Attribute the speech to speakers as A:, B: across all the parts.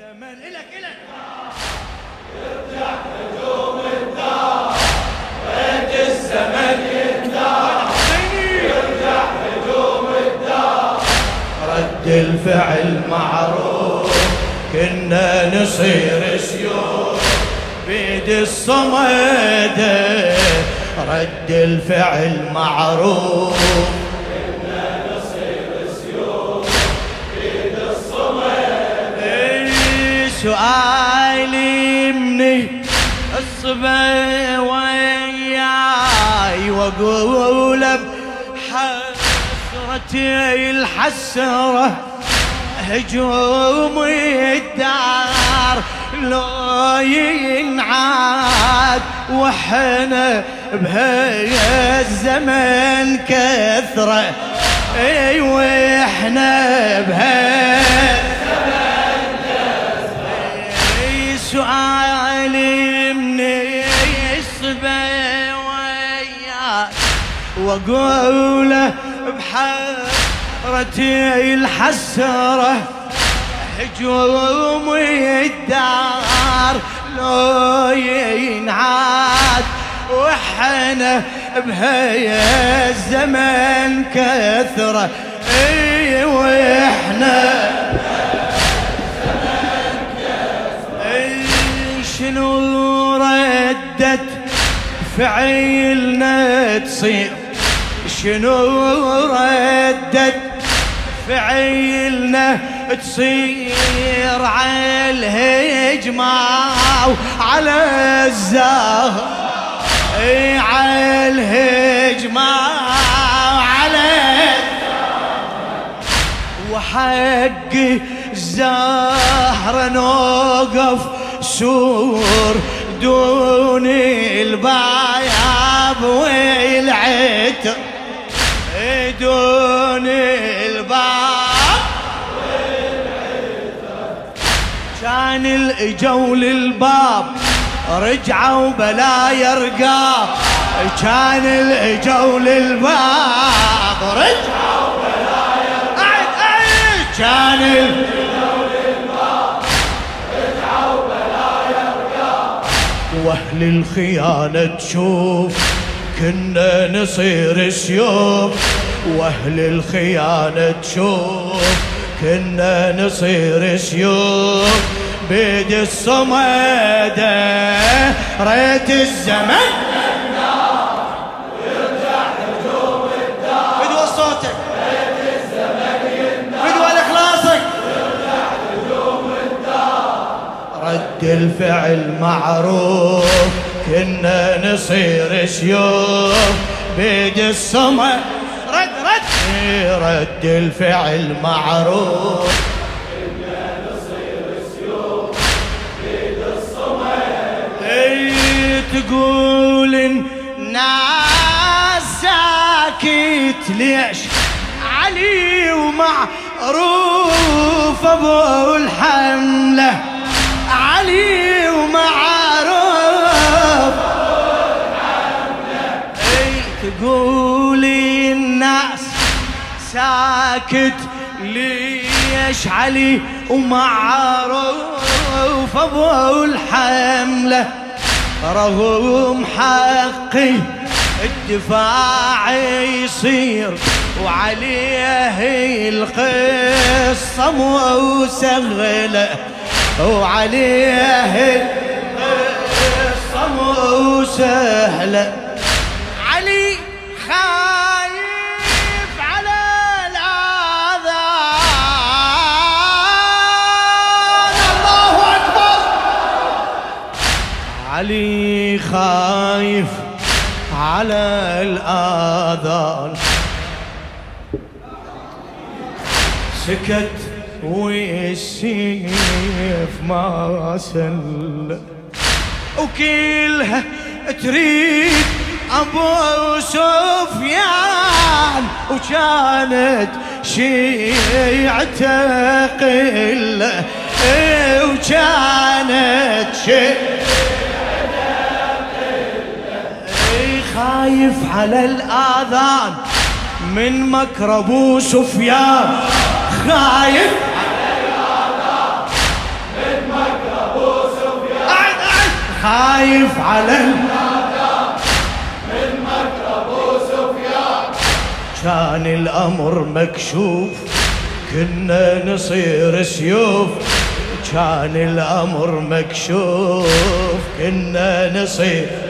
A: الزمن إلك إلك.
B: يرجع هجوم الدار ريت الزمن يرجع هجوم الدار
A: رد الفعل معروف كنا نصير سيوف. بيد الصمد رد الفعل معروف. سؤالي مني الصبا وياي واقول بحسرتي الحسرة هجوم الدار لو ينعاد وحنا بهي الزمن كثرة. إي وإحنا بهي وأقوله بحرتي الحسرة هجوم الدار لو ينعاد. وحنا بهي الزمن كثرة. إي وإحنا إي شنو ردت فعيلنا تصير؟ شنو ردت فعيلنا تصير على الهجمة وعلى الزهر. على الهجمة وعلى وحق الزهر نوقف سور دون البياب والعتر. دون الباب كان الاجوا للباب رجعوا بلا يرقى. كان الاجوا للباب رجعوا بلا يرقى. كان ال... وأهل الخيانة تشوف كنا نصير سيوف. وأهل الخيانة تشوف كنا نصير سيوف بيد الصمد ريت الزمن رد الفعل معروف. كنا نصير سيوف بيد الصمد رد. رد الفعل معروف. اي تقول الناس ساكت ليش علي ومعروف أبو الحملة. علي ومعروف اي تقولي الناس ساكت ليش علي ومعروف أبو الحملة؟ رغم حقي الدفاع يصير وعليه القصة مو سهلة وعليه القصة مو سهلة علي خايف على الآذان. سكت والسيف ما سل. وكلها تريد أبو سفيان وكانت شيعته قلة وكانت شيعته خايف على الآذان. من مكر أبو سفيان. خايف خايف على
B: من مكر أبو سفيان.
A: كان الأمر مكشوف. كنا نصير سيوف. كان الأمر مكشوف. كنا نصير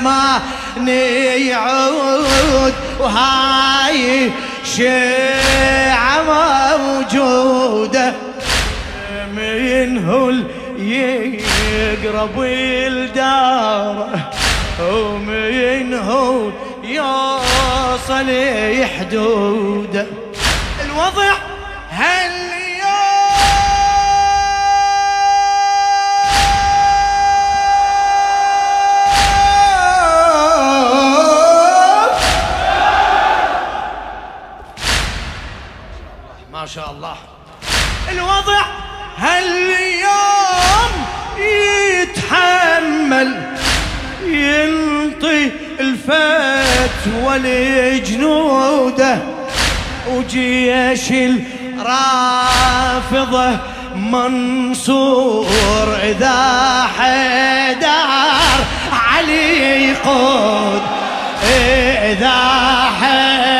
A: الزمان يعود وهاي الشيعة موجودة. من هو ال- يقرب الدار؟ ومن هو يوصل حدود شاء الله. الوضع هاليوم يتحمل ينطي الفتوى لجنوده وجيش الرافضة منصور إذا حدار علي يقود إذا حدار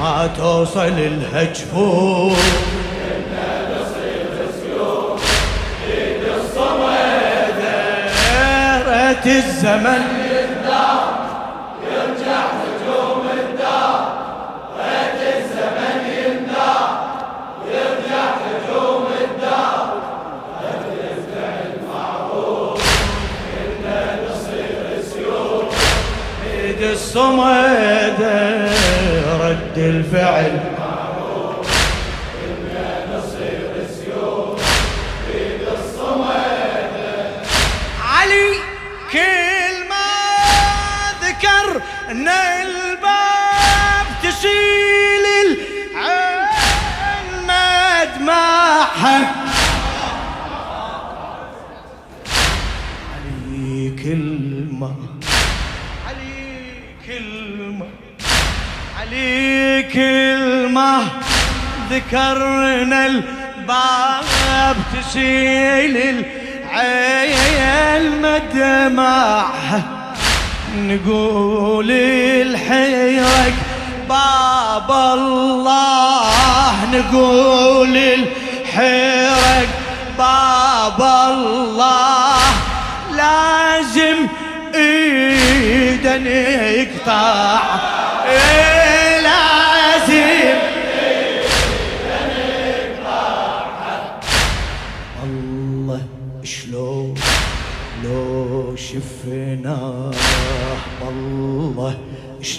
A: ما توصل دارت الزمن الصمد رد الفعل. ذكرنا الباب تسيل العين مدمعها نقول الحيرك باب الله. نقول الحيرك باب الله. لازم ايدا يقطع. إيه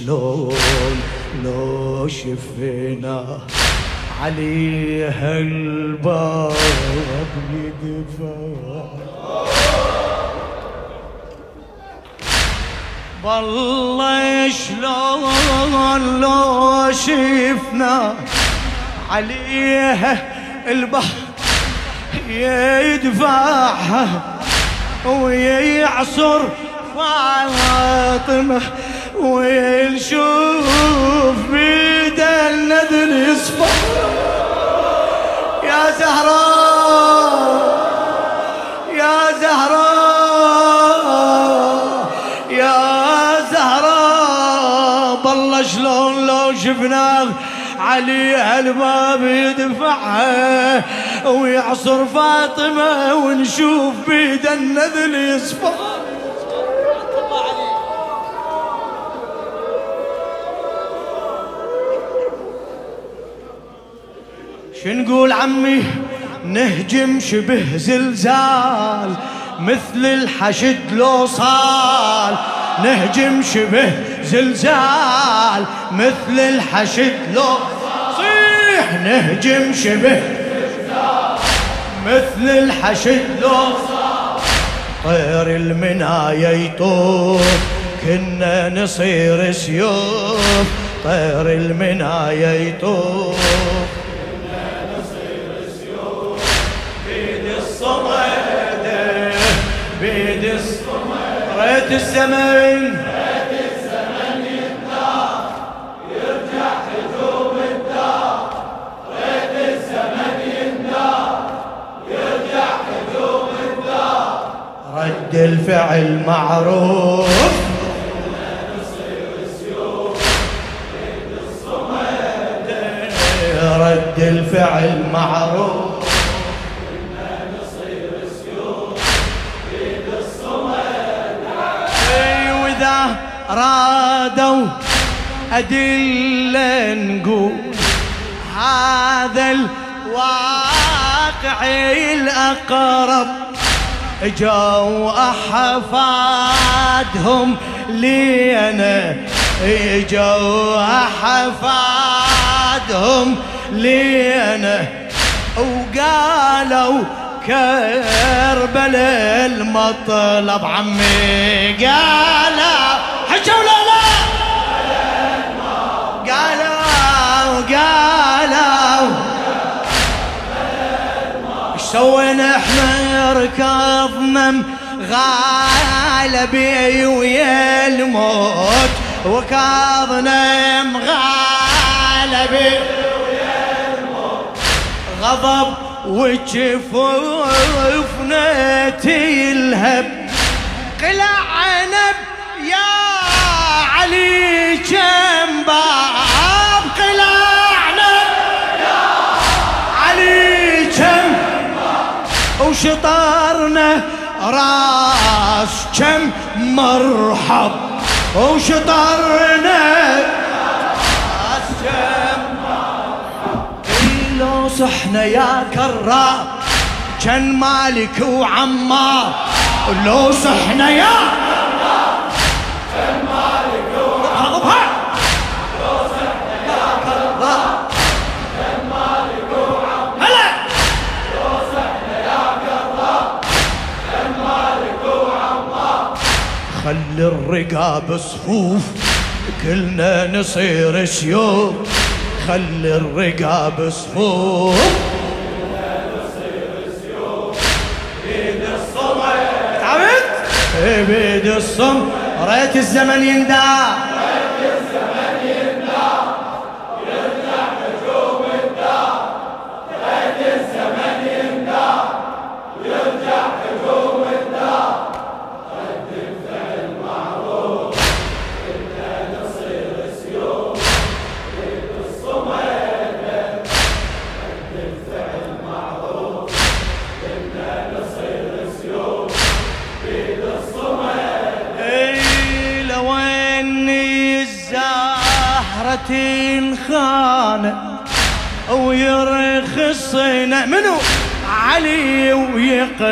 A: شلون لو شفناه عليها الباب يدفع. والله شلون لو شفنا عليها البحر يدفعها ويعصر فاطمة ونشوف بيد النذر يصفى زهراء يا زهراء يا زهراء بالله شلون لو شفناه عليها الباب يدفعها ويعصر فاطمة ونشوف بيد النذل يصفى شنقول عمي؟ نهجم شبه زلزال مثل الحشد لو صال. نهجم شبه زلزال مثل الحشد لو صيح. نهجم شبه مثل الحشد لو طير المناية يطوف كنا نصير سيوف. طير المناية يطوف الزمن يرجع الزمن. ينتار يرجع رد الفعل معروف. رد الفعل معروف. رادوا أدلة نقول هذا الواقع الأقرب. اجوا أحفادهم لي أنا اجوا أحفادهم لي أنا وقالوا كربلاء المطلب عمي قالوا حجوا ولا لا! قالوا قالوا إيش سوينا إحنا ركضنا غالبي ويا الموت وكاظنا مغالبي غضب وجفوفنا تلهب وشطرنا راس كم مرحب. وشطرنا راس كم لو صحنا يا كرار كان مالك وعمار. لو صحنا يا خلي الرقاب صفوف كلنا نصير سيوف خلي الرقاب صفوف تعبت؟ بيد الصم. ريت الزمن يندى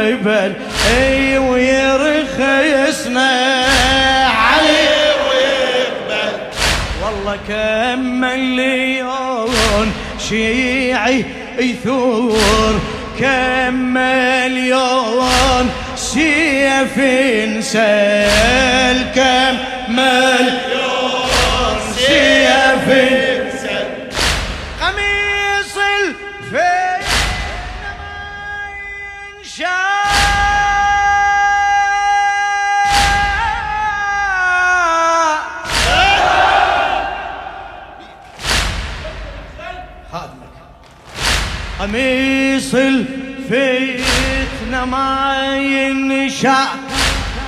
A: ويقبل أي ويرخصنا علي. ويقبل والله كم مليون شيعي يثور. كم مليون سيف سال كم مليون سيف سال قميص الفتنة ما ينشأ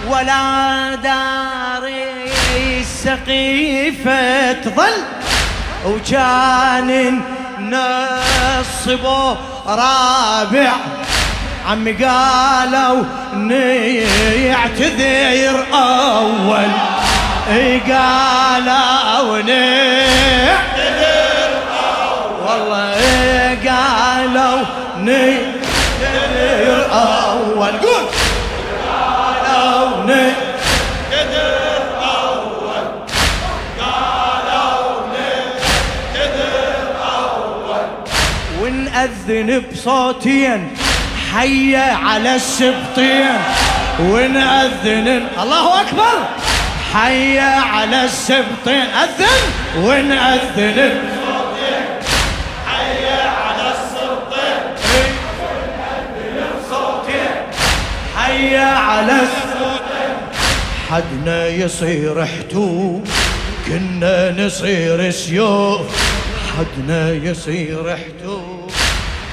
A: ولا داري السقيفة تظل. وكان نصبه رابع. عمي قالوا نيعتذر أول. قالوا نيعتذر اول والله قالوا نيعتذر أول. قول. قالوا نيعتذر اول قالوا نيعتذر اول ونأذن بصوتين حي على السبطين. ونأذن الله أكبر. حي على السبطين. أذن. ونأذن حي على حدنا يصير حتوب كنا نصير سيوف حدنا يصير حتوب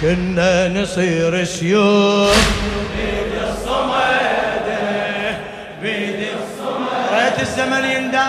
A: كنا نصير سيوف بيد الصمد بيد الصمد. ريت الزمن يندى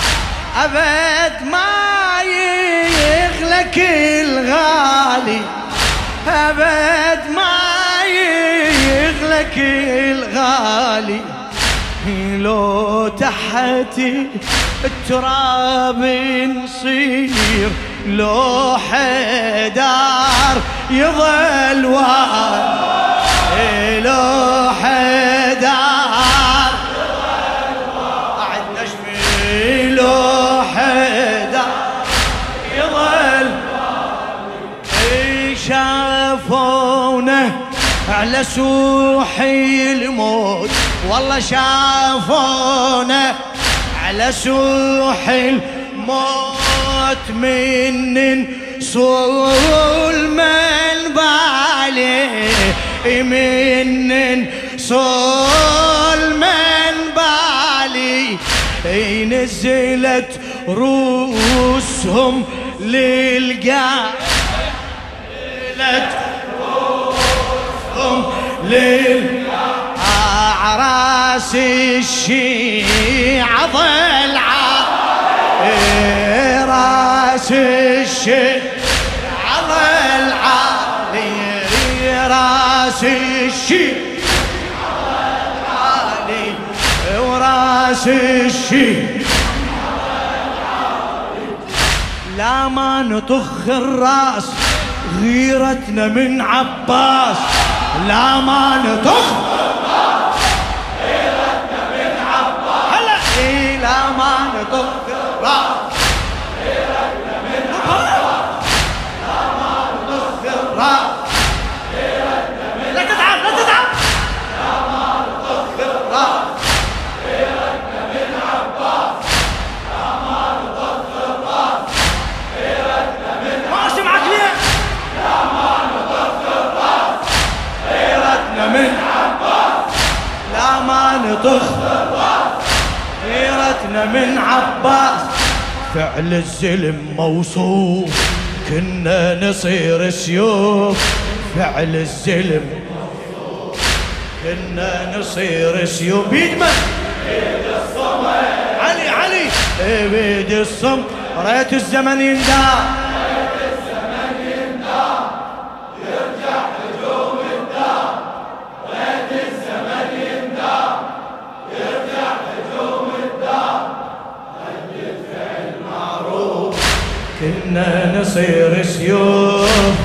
A: أبد ما يغلك الغالي. أبد ما يغلك الغالي. لو تحت التراب نصير لو حدار يظل وال لو حدار على سوحي الموت. والله شافونا على سوحي الموت من صول من بالي. من صول من بالي. نزلت روسهم للقاع نزلت روسهم للأعراس الشيعة ضلعة. راس الشيعة ضلعة. راس الشيعة ضلعة. وراس الشيعة لا ما نطخ الرأس غيرتنا من عباس. لا ما عباس هلا إيه لا ما نطخ فعل الزلم موصوف كنا نصير سيوف. فعل الزلم كنا نصير سيوف. بيد من؟ بيد الصمد. علي علي. إيه بيد الصمد؟ ريت الزمن يندار. بدنا نصير سيوف.